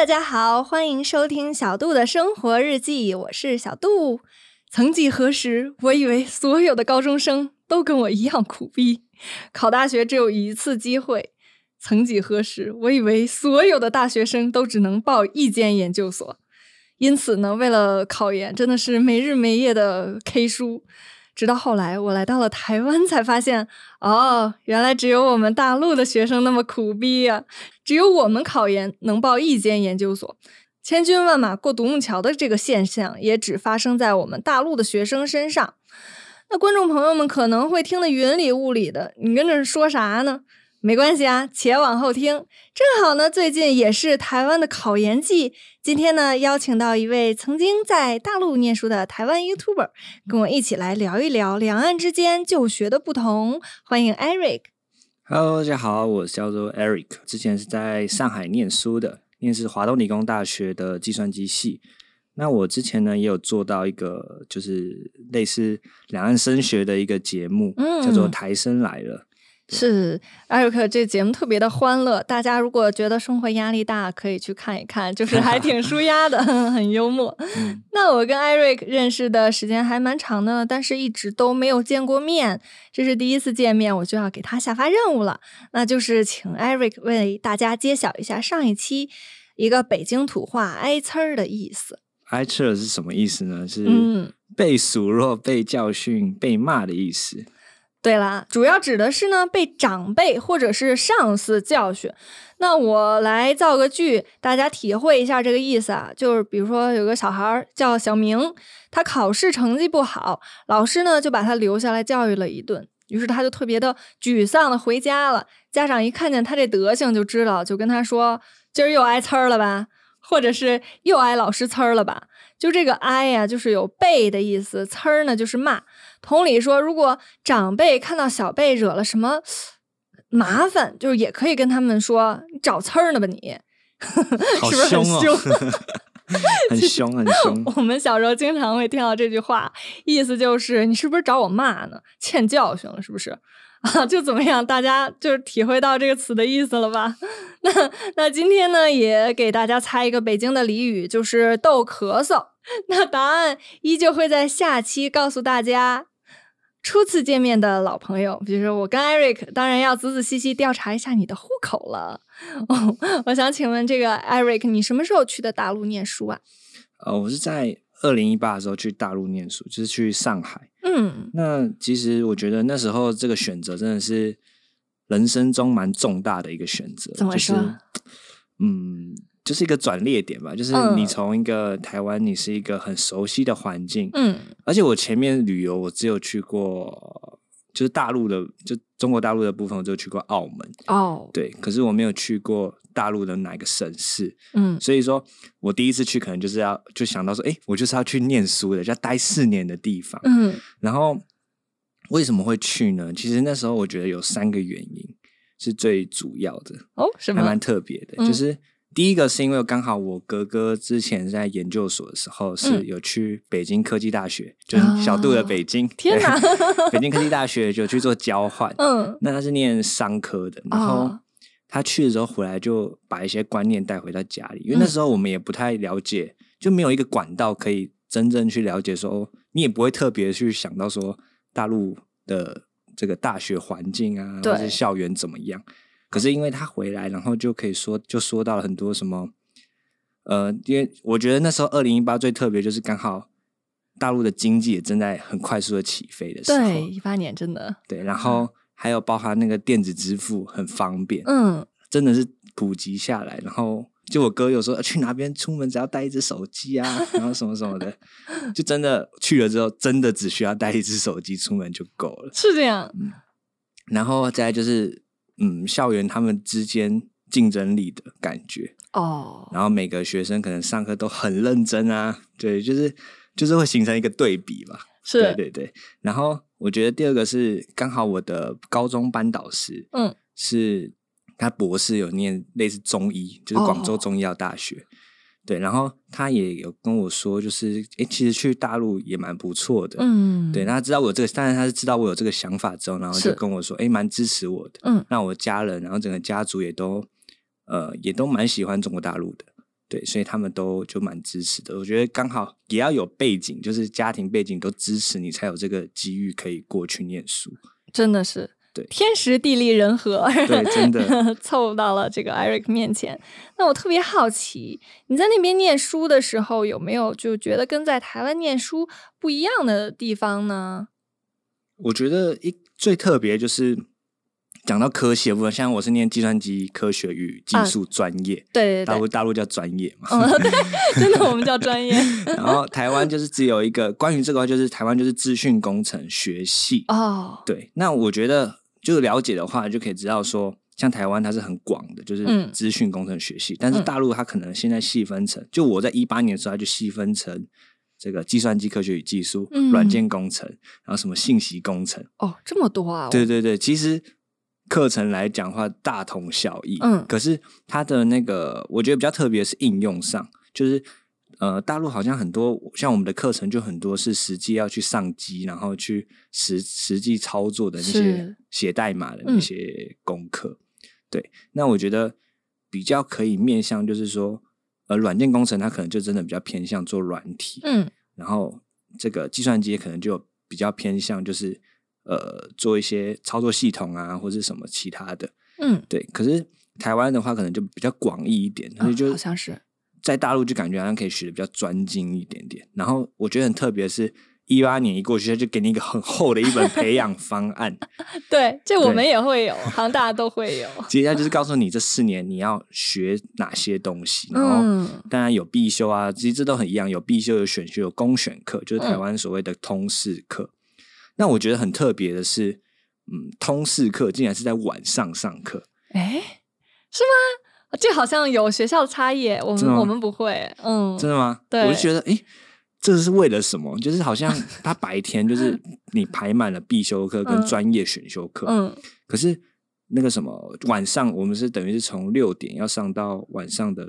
大家好，欢迎收听小杜的生活日记，我是小杜。曾几何时，我以为所有的高中生都跟我一样苦逼，考大学只有一次机会。曾几何时，我以为所有的大学生都只能报一间研究所，因此呢，为了考研，真的是没日没夜的 K 书。直到后来，我来到了台湾，才发现，哦，原来只有我们大陆的学生那么苦逼呀！只有我们考研能报一间研究所，千军万马过独木桥的这个现象，也只发生在我们大陆的学生身上。那观众朋友们可能会听得云里雾里的，你跟这说啥呢？没关系啊，且往后听。正好呢，最近也是台湾的考研季。今天呢，邀请到一位曾经在大陆念书的台湾 YouTuber，跟我一起来聊一聊两岸之间就学的不同。欢迎 Eric。Hello，大家好，我叫做 Eric，之前是在上海念书的，念是华东理工大学的计算机系。那我之前呢，也有做到一个就是类似两岸升学的一个节目，叫做《台生来了》。是艾瑞克，这节目特别的欢乐。大家如果觉得生活压力大，可以去看一看，就是还挺舒压的，很幽默。那我跟艾瑞克认识的时间还蛮长的，但是一直都没有见过面。这是第一次见面，我就要给他下发任务了，那就是请艾瑞克为大家揭晓一下上一期一个北京土话“挨呲儿”的意思。挨呲儿是什么意思呢？是被数落、被教训、被骂的意思。对啦，主要指的是呢被长辈或者是上司教训。那我来造个句，大家体会一下这个意思啊。就是比如说有个小孩叫小明，他考试成绩不好，老师呢就把他留下来教育了一顿，于是他就特别的沮丧的回家了。家长一看见他这德行就知道，就跟他说：“今儿又挨呲儿了吧？或者是又挨老师呲儿了吧？”就这个挨呀，就是有背的意思；呲儿呢，就是骂。同理说，如果长辈看到小辈惹了什么麻烦，就是也可以跟他们说：“你找呲儿呢吧你？”是不是很凶？很凶，很凶。我们小时候经常会听到这句话，意思就是你是不是找我骂呢？欠教训了是不是？啊，就怎么样？大家就是体会到这个词的意思了吧？那那今天呢，也给大家猜一个北京的俚语，就是逗咳嗽。那答案依旧会在下期告诉大家。初次见面的老朋友，比如说我跟 Eric，当然要仔仔细细调查一下你的户口了。哦，我想请问这个 Eric，你什么时候去的大陆念书啊？呃，我是在二零一八的时候去大陆念书，就是去上海。嗯，那其实我觉得那时候这个选择真的是人生中蛮重大的一个选择。怎么说？嗯。就是一个转捩点吧，就是你从一个台湾，你是一个很熟悉的环境，嗯，而且我前面旅游，我只有去过，就是大陆的，就中国大陆的部分，我只有去过澳门，哦，对，可是我没有去过大陆的哪个省市，嗯，所以说我第一次去，可能就是要就想到说，哎，我就是要去念书的，要待四年的地方，嗯，然后为什么会去呢？其实那时候我觉得有三个原因是最主要的，哦，还蛮特别的，就是。第一个是因为刚好我哥哥之前在研究所的时候是有去北京科技大学，就是小杜的北京，天哪！北京科技大学就去做交换，嗯，那他是念商科的，然后他去的时候回来就把一些观念带回到家里，因为那时候我们也不太了解，就没有一个管道可以真正去了解，说你也不会特别去想到说大陆的这个大学环境啊，或者校园怎么样。可是因为他回来，然后就可以说，就说到了很多什么，呃，因为我觉得那时候二零一八最特别，就是刚好大陆的经济也正在很快速的起飞的时候，对，一八年真的对，然后还有包含那个电子支付很方便，嗯，真的是普及下来，然后就我哥有说去哪边出门只要带一只手机啊，然后什么什么的，就真的去了之后，真的只需要带一只手机出门就够了，是这样，嗯，然后再就是。嗯，校园他们之间竞争力的感觉。哦，然后每个学生可能上课都很认真啊，对，就是就是会形成一个对比吧，是，对对对。然后我觉得第二个是刚好我的高中班导师，嗯，是他博士有念类似中医，就是广州中医药大学。对，然后他也有跟我说，就是哎，其实去大陆也蛮不错的。嗯，对，他知道我这个，当然他是知道我有这个想法之后，然后就跟我说，哎，蛮支持我的。嗯，那我家人，然后整个家族也都，呃，也都蛮喜欢中国大陆的。对，所以他们都就蛮支持的。我觉得刚好也要有背景，就是家庭背景都支持你，才有这个机遇可以过去念书。真的是。对，天时地利人和，对，真的 凑到了这个 Eric 面前。那我特别好奇，你在那边念书的时候，有没有就觉得跟在台湾念书不一样的地方呢？我觉得一最特别就是讲到科系的部分，像我是念计算机科学与技术专业，对，大陆大陆叫专业嘛，真的我们叫专业。然后台湾就是只有一个关于这个，就是台湾就是资讯工程学系哦。对，那我觉得。就是了解的话，就可以知道说，像台湾它是很广的，就是资讯工程学系。但是大陆它可能现在细分成，就我在一八年的时候，它就细分成这个计算机科学与技术、软件工程，然后什么信息工程。哦，这么多啊！对对对，其实课程来讲话大同小异。嗯，可是它的那个，我觉得比较特别是应用上，就是。呃，大陆好像很多像我们的课程就很多是实际要去上机，然后去实实际操作的那些写代码的那些功课。对，那我觉得比较可以面向，就是说，呃，软件工程它可能就真的比较偏向做软体，嗯，然后这个计算机可能就比较偏向，就是呃，做一些操作系统啊，或是什么其他的，嗯，对。可是台湾的话，可能就比较广义一点，所以就好像是。在大陆就感觉好像可以学的比较专精一点点，然后我觉得很特别是，一八年一过去，他就给你一个很厚的一本培养方案。对，这我们也会有，好像大家都会有。接下来就是告诉你这四年你要学哪些东西，然后当然有必修啊，其实这都很一样，有必修、有选修、有公选课，就是台湾所谓的通识课。那我觉得很特别的是，嗯，通识课竟然是在晚上上课，哎，是吗？这好像有学校的差异，我们我们不会，嗯，真的吗？对，我就觉得，哎，这是为了什么？就是好像 他白天就是你排满了必修课跟专业选修课，嗯，可是那个什么晚上我们是等于是从六点要上到晚上的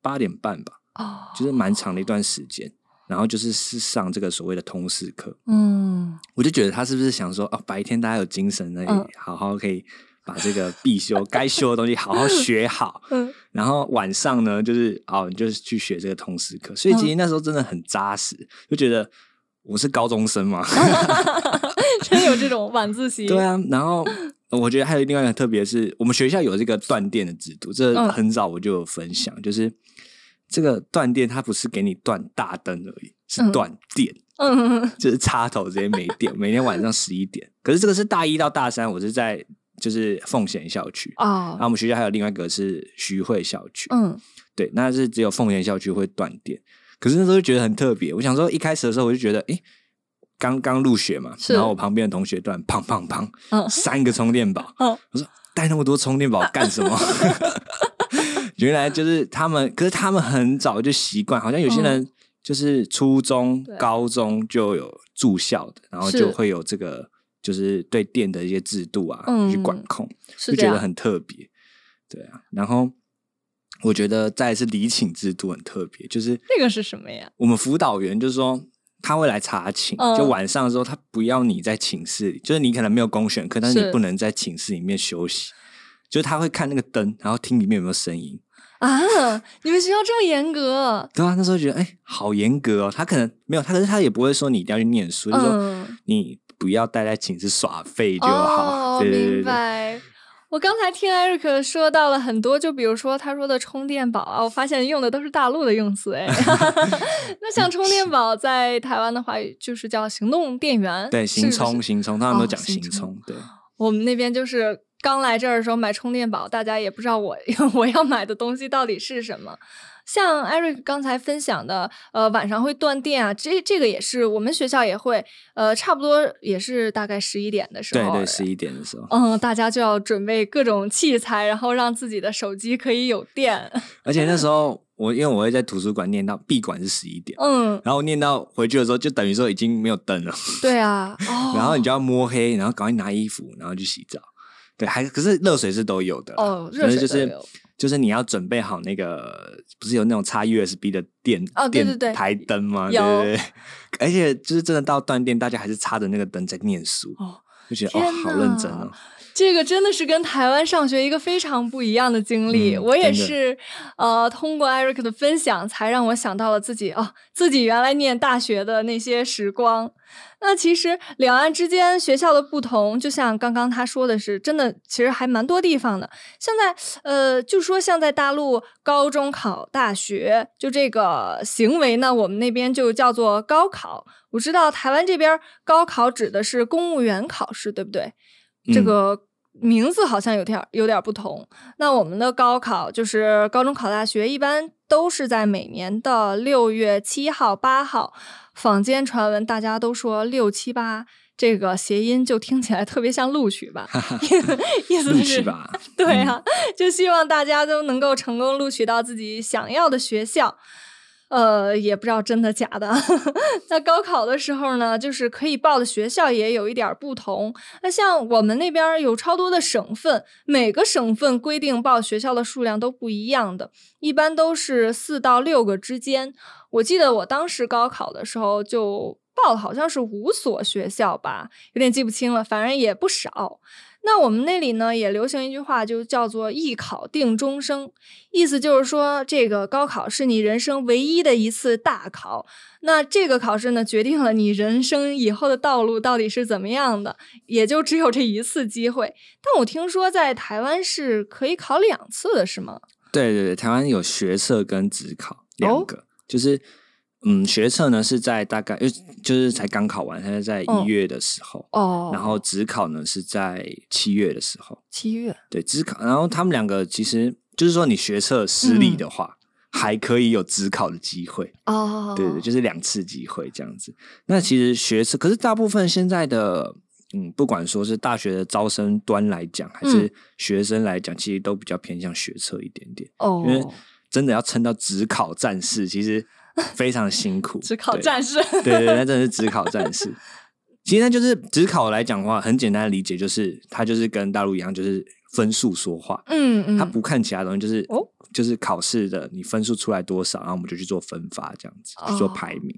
八点半吧，哦，就是蛮长的一段时间，然后就是是上这个所谓的通识课，嗯，我就觉得他是不是想说，哦，白天大家有精神，那好好可以。把这个必修该修的东西好好学好，嗯，然后晚上呢，就是哦，你就是去学这个通识课。所以其实那时候真的很扎实，就觉得我是高中生嘛，真有这种晚自习。对啊，然后我觉得还有另外一个特别是我们学校有这个断电的制度，这很早我就有分享，就是这个断电它不是给你断大灯而已，是断电，嗯，就是插头直接没电，每天晚上十一点。可是这个是大一到大三，我是在。就是奉贤校区啊，然后我们学校还有另外一个是徐汇校区，嗯，对，那是只有奉贤校区会断电。可是那时候觉得很特别，我想说一开始的时候我就觉得，哎，刚刚入学嘛，然后我旁边的同学突然，砰砰砰，三个充电宝，我说带那么多充电宝干什么？原来就是他们，可是他们很早就习惯，好像有些人就是初中、高中就有住校的，然后就会有这个。就是对店的一些制度啊，去管控，就觉得很特别，对啊。然后我觉得再是离寝制度很特别，就是那个是什么呀？我们辅导员就是说他会来查寝，就晚上的时候他不要你在寝室里，就是你可能没有公选课，但是你不能在寝室里面休息，就是他会看那个灯，然后听里面有没有声音啊。你们学校这么严格？对啊，那时候觉得哎，好严格哦。他可能没有他，可是他也不会说你一定要去念书，就说你。不要待在寝室耍废就好。明白。我刚才听艾瑞克说到了很多，就比如说他说的充电宝啊，我发现用的都是大陆的用词哎。那像充电宝在台湾的话，就是叫行动电源。对，行充，行充，他们都讲行充。对，我们那边就是刚来这儿的时候买充电宝，大家也不知道我 我要买的东西到底是什么。像 Eric 刚才分享的，呃，晚上会断电啊，这这个也是我们学校也会，呃，差不多也是大概十一点的时候，对对，十一点的时候，嗯，大家就要准备各种器材，然后让自己的手机可以有电。而且那时候我因为我会在图书馆念到闭馆是十一点，嗯，然后念到回去的时候就等于说已经没有灯了，对啊，然后你就要摸黑，然后赶快拿衣服，然后去洗澡，对，还可是热水是都有的哦，热水就是就是你要准备好那个，不是有那种插 USB 的电电台灯吗？对对对，而且就是真的到断电，大家还是插着那个灯在念书，哦，就觉得哦，好认真哦。这个真的是跟台湾上学一个非常不一样的经历。我也是，呃，通过 Eric 的分享，才让我想到了自己哦，自己原来念大学的那些时光。那其实两岸之间学校的不同，就像刚刚他说的是，真的其实还蛮多地方的。现在，呃，就说像在大陆高中考大学，就这个行为呢，我们那边就叫做高考。我知道台湾这边高考指的是公务员考试，对不对？这个名字好像有点有点不同。那我们的高考就是高中考大学，一般都是在每年的六月七号、八号。坊间传闻，大家都说六七八这个谐音就听起来特别像录取吧，意思是，对啊，就希望大家都能够成功录取到自己想要的学校。呃，也不知道真的假的。那高考的时候呢，就是可以报的学校也有一点不同。那像我们那边有超多的省份，每个省份规定报学校的数量都不一样的，一般都是四到六个之间。我记得我当时高考的时候就报了好像是五所学校吧，有点记不清了，反正也不少。那我们那里呢，也流行一句话，就叫做“一考定终生”，意思就是说，这个高考是你人生唯一的一次大考。那这个考试呢，决定了你人生以后的道路到底是怎么样的，也就只有这一次机会。但我听说在台湾是可以考两次的，是吗？对对对，台湾有学测跟职考两个，就是。嗯，学测呢是在大概就就是才刚考完，它是在一月的时候哦，然后职考呢是在七月的时候，七月。对职考，然后他们两个其实就是说你学测失利的话，还可以有职考的机会。哦，对对，就是两次机会这样子。那其实学测，可是大部分现在的嗯，不管说是大学的招生端来讲，还是学生来讲，其实都比较偏向学测一点点。哦，因为真的要撑到职考战士，其实。非常辛苦，只考战士，对对，那真的是只考战士。其实呢，就是只考来讲的话，很简单的理解就是，它就是跟大陆一样，就是分数说话。嗯嗯，他不看其他东西，就是哦，就是考试的你分数出来多少，然后我们就去做分发，这样子去做排名。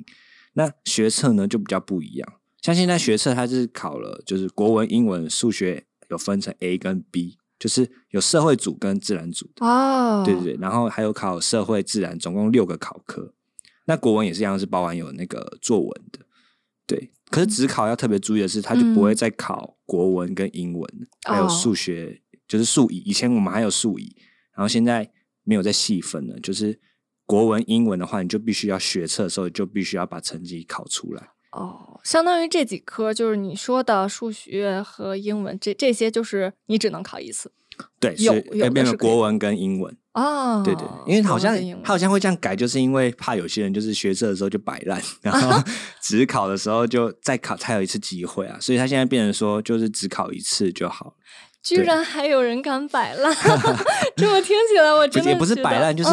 那学测呢就比较不一样，像现在学测它是考了，就是国文、英文、数学有分成 A 跟 B，就是有社会组跟自然组的哦。对对对，然后还有考社会、自然，总共六个考科。那国文也是一样，是包含有那个作文的，对。可是只考要特别注意的是，他就不会再考国文跟英文，还有数学，就是数乙。以前我们还有数乙，然后现在没有再细分了。就是国文、英文的话，你就必须要学测的时候就必须要把成绩考出来。哦，相当于这几科就是你说的数学和英文，这这些就是你只能考一次。对，有有变成国文跟英文。哦，对对，因为好像他好像会这样改，就是因为怕有些人就是学测的时候就摆烂，然后 只考的时候就再考，才有一次机会啊，所以他现在变成说就是只考一次就好。居然还有人敢摆烂，这么听起来我真的也不是摆烂，就是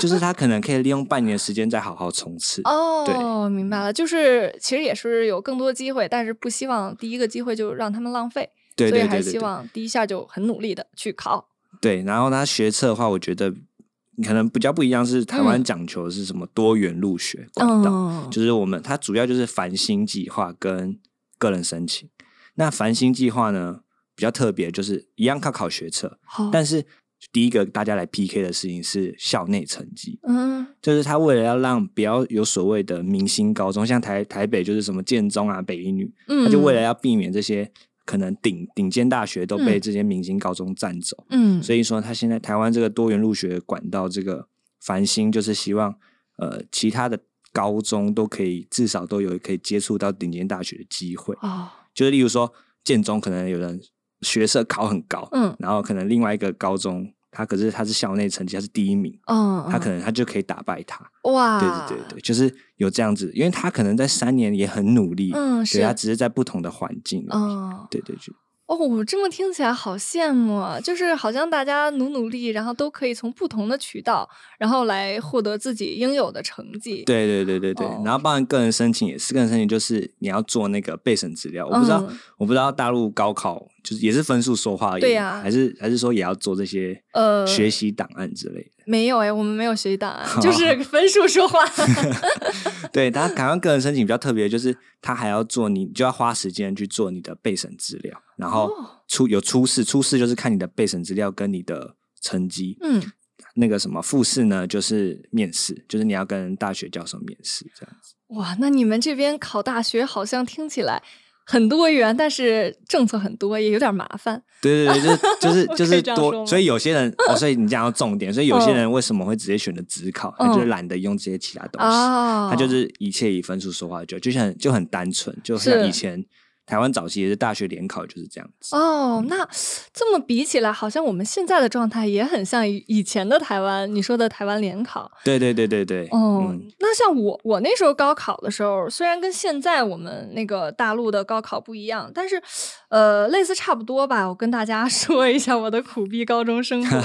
就是他可能可以利用半年时间再好好冲刺。哦，明白了，就是其实也是有更多机会，但是不希望第一个机会就让他们浪费，所以还希望第一下就很努力的去考。对，然后他学测的话，我觉得可能比较不一样，是台湾讲求是什么多元入学管道，就是我们它主要就是繁星计划跟个人申请。那繁星计划呢比较特别，就是一样靠考学测，但是第一个大家来 PK 的事情是校内成绩，嗯，就是他为了要让不要有所谓的明星高中，像台台北就是什么建中啊、北一女，他就为了要避免这些。可能顶顶尖大学都被这些明星高中占走，嗯，所以说他现在台湾这个多元入学管道，这个繁星就是希望，呃，其他的高中都可以至少都有可以接触到顶尖大学的机会。哦，就是例如说建中可能有人学社考很高，嗯，然后可能另外一个高中。他可是他是校内成绩他是第一名，嗯，他可能他就可以打败他，哇，对对对对，就是有这样子，因为他可能在三年也很努力，嗯，是，他只是在不同的环境，嗯，对对对。哦，我这么听起来好羡慕啊！就是好像大家努努力，然后都可以从不同的渠道，然后来获得自己应有的成绩。对对对对对，然后包含个人申请也是，个人申请就是你要做那个备审资料。我不知道，我不知道大陆高考就是也是分数说话而已，对呀，还是还是说也要做这些呃学习档案之类的。没有哎，我们没有学习档案，就是分数说话。对，他台湾个人申请比较特别，就是他还要做，你就要花时间去做你的备审资料，然后初有初试，初试就是看你的备审资料跟你的成绩。嗯，那个什么复试呢，就是面试，就是你要跟大学教授面试这样子。哇，那你们这边考大学好像听起来很多元，但是政策很多，也有点麻烦。对对对，就是就是 就是多，所以有些人哦，所以你讲到重点，所以有些人为什么会直接选择职考，他就是懒得用这些其他东西，他就是一切以分数说话，就就像就很单纯，就像以前。台湾早期也是大学联考就是这样子哦。那这么比起来，好像我们现在的状态也很像以前的台湾。你说的台湾联考，对对对对对。哦，那像我我那时候高考的时候，虽然跟现在我们那个大陆的高考不一样，但是呃，类似差不多吧。我跟大家说一下我的苦逼高中生活，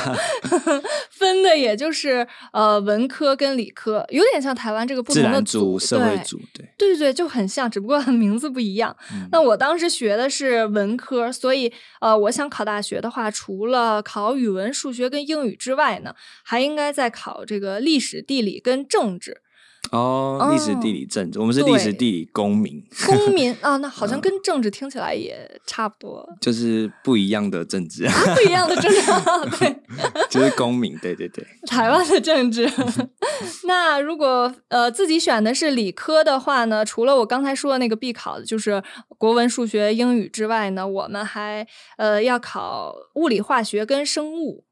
分的也就是呃文科跟理科，有点像台湾这个不同的组，社会组，对对对对，就很像，只不过名字不一样。那我。我当时学的是文科，所以呃，我想考大学的话，除了考语文、数学跟英语之外呢，还应该再考这个历史、地理跟政治。哦，历史、地理、政治，我们是历史、地理、公民。公民啊，那好像跟政治听起来也差不多，就是不一样的政治，不一样的政治，对，就是公民，对对对。台湾的政治，那如果呃自己选的是理科的话呢，除了我刚才说的那个必考的，就是国文、数学、英语之外呢，我们还呃要考物理、化学跟生物。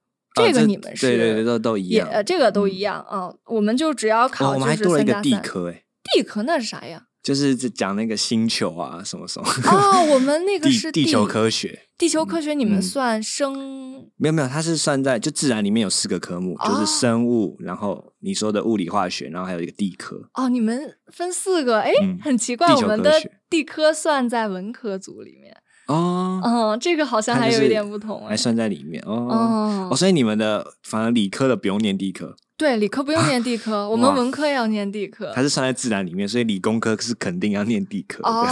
这个你们是对对对都都一样，这个都一样啊。我们就只要考，我们还多了一个地科哎，地科那是啥呀？就是讲那个星球啊什么什么。哦，我们那个是地球科学。地球科学你们算生？没有没有，它是算在就自然里面有四个科目，就是生物，然后你说的物理化学，然后还有一个地科。哦，你们分四个，哎，很奇怪，我们的地科算在文科组里面。哦，嗯，这个好像还有一点不同，还算在里面哦。哦，所以你们的反而理科的不用念地科，对，理科不用念地科，我们文科要念地科。它是算在自然里面，所以理工科是肯定要念地科。哦，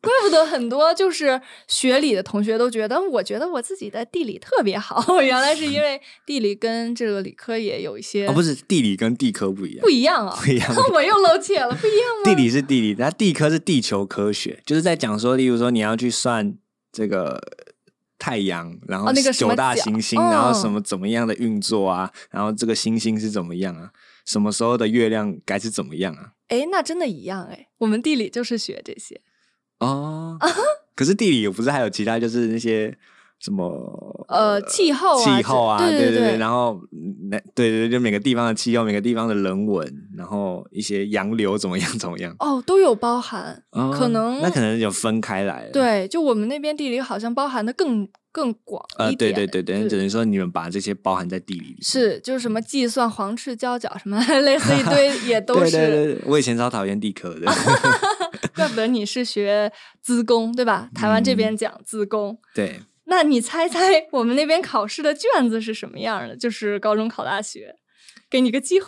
怪不得很多就是学理的同学都觉得，我觉得我自己的地理特别好，原来是因为地理跟这个理科也有一些，哦，不是地理跟地科不一样，不一样啊，不一样。我又漏怯了，不一样吗？地理是地理，它地科是地球科学，就是在讲说，例如说你要去算。这个太阳，然后九大行星，然后什么怎么样的运作啊？然后这个星星是怎么样啊？什么时候的月亮该是怎么样啊？哎，那真的一样哎，我们地理就是学这些哦。可是地理不是还有其他，就是那些。什么呃气候气候啊，对对对，然后那对对，就每个地方的气候，每个地方的人文，然后一些洋流怎么样怎么样，哦，都有包含，可能那可能有分开来，对，就我们那边地理好像包含的更更广一点，对对对对，只能说你们把这些包含在地理里，是就是什么计算黄赤交角什么 类似一堆 也都是，对对对，我以前超讨厌地科的，怪不得你是学资工对吧？台湾这边讲资工，对。那你猜猜我们那边考试的卷子是什么样的？就是高中考大学，给你个机会。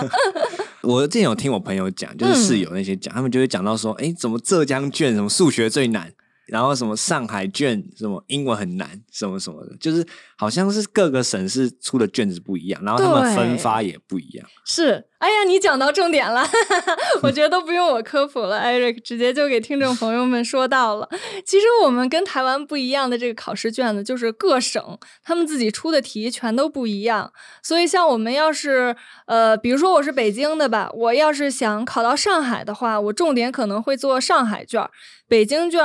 我之前有听我朋友讲，就是室友那些讲，他们就会讲到说，哎，怎么浙江卷什么数学最难？然后什么上海卷什么英文很难什么什么的，就是好像是各个省市出的卷子不一样，然后他们分发也不一样。是，哎呀，你讲到重点了，我觉得都不用我科普了，Eric 直接就给听众朋友们说到了。其实我们跟台湾不一样的这个考试卷子，就是各省他们自己出的题全都不一样。所以像我们要是呃，比如说我是北京的吧，我要是想考到上海的话，我重点可能会做上海卷，北京卷。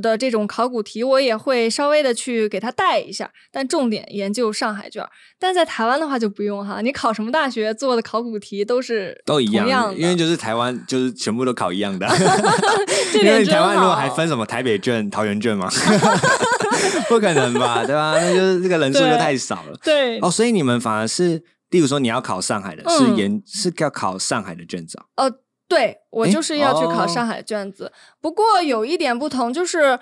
的这种考古题，我也会稍微的去给他带一下，但重点研究上海卷。但在台湾的话就不用哈，你考什么大学做的考古题都是都一样，因为就是台湾就是全部都考一样的。因为台湾如果还分什么台北卷、桃园卷吗？不可能吧，对吧？那就是这个人数就太少了。对哦，所以你们反而是，例如说你要考上海的，是研是要考上海的卷子哦。对我就是要去考上海卷子，不过有一点不同，就是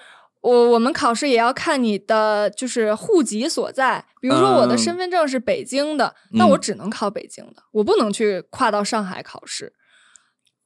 我我们考试也要看你的就是户籍所在，比如说我的身份证是北京的，那我只能考北京的，我不能去跨到上海考试。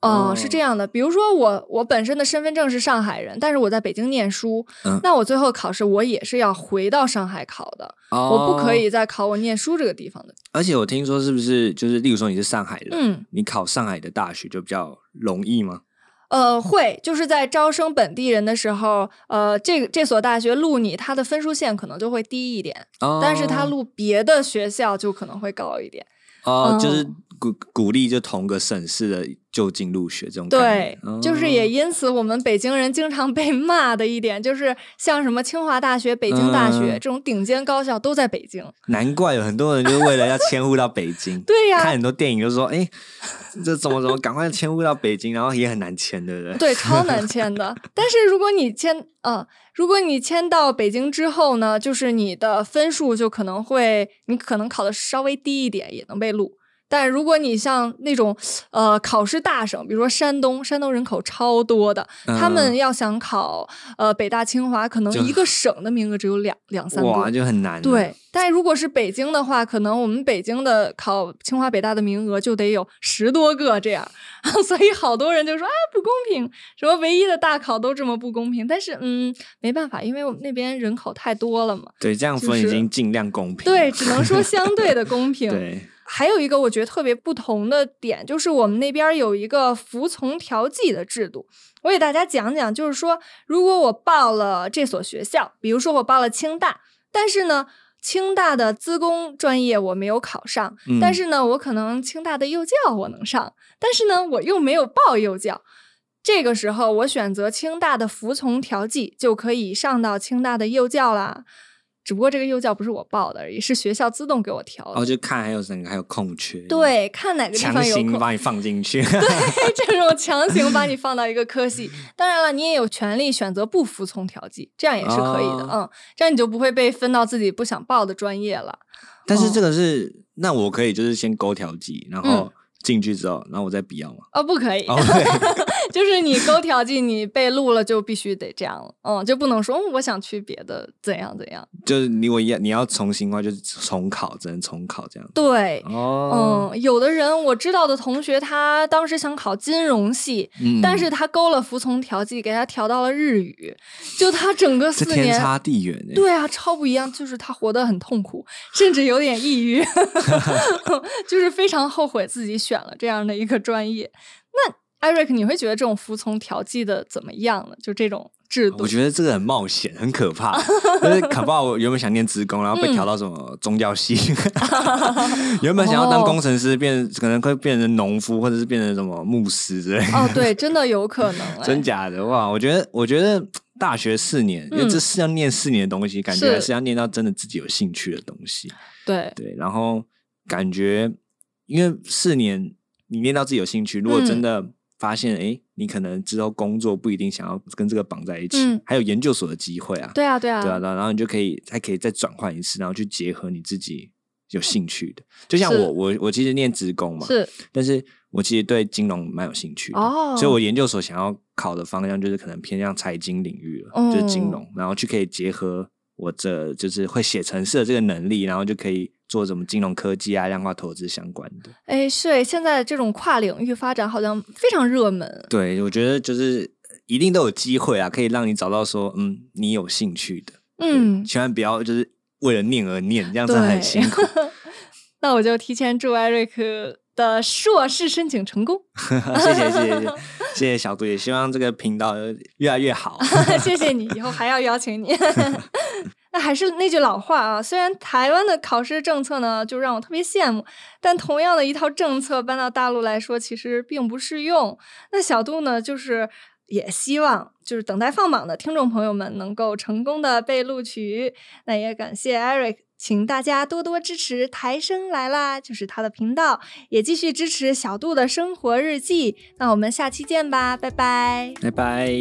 哦，是这样的，比如说我我本身的身份证是上海人，但是我在北京念书，那我最后考试我也是要回到上海考的，我不可以再考我念书这个地方的。而且我听说是不是就是，例如说你是上海人，嗯，你考上海的大学就比较容易吗？呃，会，就是在招生本地人的时候，呃，这这所大学录你，它的分数线可能就会低一点，但是它录别的学校就可能会高一点。哦，就是鼓鼓励就同个省市的就近入学这种对，就是也因此我们北京人经常被骂的一点，就是像什么清华大学、北京大学这种顶尖高校都在北京。难怪有很多人就是为了要迁户到北京，对呀，看很多电影就说，哎，这怎么怎么赶快迁户到北京，然后也很难迁，对不对？对，超难迁的。但是如果你迁，呃，如果你迁到北京之后呢，就是你的分数就可能会，你可能考的稍微低一点，也能被录。但如果你像那种，呃，考试大省，比如说山东，山东人口超多的，他们要想考呃北大清华，可能一个省的名额只有两两三个，就很难。对，但如果是北京的话，可能我们北京的考清华北大的名额就得有十多个这样，所以好多人就说啊不公平，什么唯一的大考都这么不公平。但是嗯，没办法，因为我们那边人口太多了嘛。对，这样分已经尽量公平。对，只能说相对的公平。对。还有一个我觉得特别不同的点，就是我们那边有一个服从调剂的制度。我给大家讲讲，就是说，如果我报了这所学校，比如说我报了清大，但是呢，清大的资工专业我没有考上，但是呢，我可能清大的幼教我能上，但是呢，我又没有报幼教，这个时候我选择清大的服从调剂，就可以上到清大的幼教啦。只不过这个幼教不是我报的，而已，是学校自动给我调的。哦，就看还有哪个还有空缺。对，看哪个地方有强行把你放进去。对，这种 强行把你放到一个科系。当然了，你也有权利选择不服从调剂，这样也是可以的。嗯，这样你就不会被分到自己不想报的专业了。但是这个是，那我可以就是先勾调剂，然后。进去之后，然后我再比较嘛？哦，不可以，就是你勾调剂，你被录了就必须得这样了，嗯，就不能说我想去别的怎样怎样。就是你我要你要重新的话，就是重考，只能重考这样。对，哦，嗯，有的人我知道的同学，他当时想考金融系，但是他勾了服从调剂，给他调到了日语，就他整个四年天差地远。对啊，超不一样，就是他活得很痛苦，甚至有点抑郁，就是非常后悔自己。选了这样的一个专业，那艾瑞克，你会觉得这种服从调剂的怎么样呢？就这种制度，我觉得这个很冒险，很可怕。就是可怕，我原本想念职工，然后被调到什么宗教系；原本想要当工程师，变可能会变成农夫，或者是变成什么牧师之类。哦，对，真的有可能。真假的哇？我觉得，我觉得大学四年，因为这是要念四年的东西，感觉还是要念到真的自己有兴趣的东西。对对，然后感觉。因为四年你念到自己有兴趣，如果真的发现哎，你可能之后工作不一定想要跟这个绑在一起，还有研究所的机会啊。对啊，对啊，对啊，然后你就可以还可以再转换一次，然后去结合你自己有兴趣的。就像我，我我其实念职工嘛，是，但是我其实对金融蛮有兴趣的，哦所以我研究所想要考的方向就是可能偏向财经领域了，就是金融，然后去可以结合我这就是会写程式的这个能力，然后就可以。做什么金融科技啊、量化投资相关的？哎，是现在这种跨领域发展好像非常热门。对，我觉得就是一定都有机会啊，可以让你找到说，嗯，你有兴趣的。嗯，千万不要就是为了念而念，这样子很辛苦。那我就提前祝艾瑞克的硕士申请成功。谢谢谢谢谢谢小杜，也希望这个频道越来越好。谢谢你，以后还要邀请你。那还是那句老话啊，虽然台湾的考试政策呢，就让我特别羡慕，但同样的一套政策搬到大陆来说，其实并不适用。那小杜呢，就是也希望，就是等待放榜的听众朋友们能够成功的被录取。那也感谢 Eric，请大家多多支持台生来啦，就是他的频道，也继续支持小杜的生活日记。那我们下期见吧，拜拜，拜拜。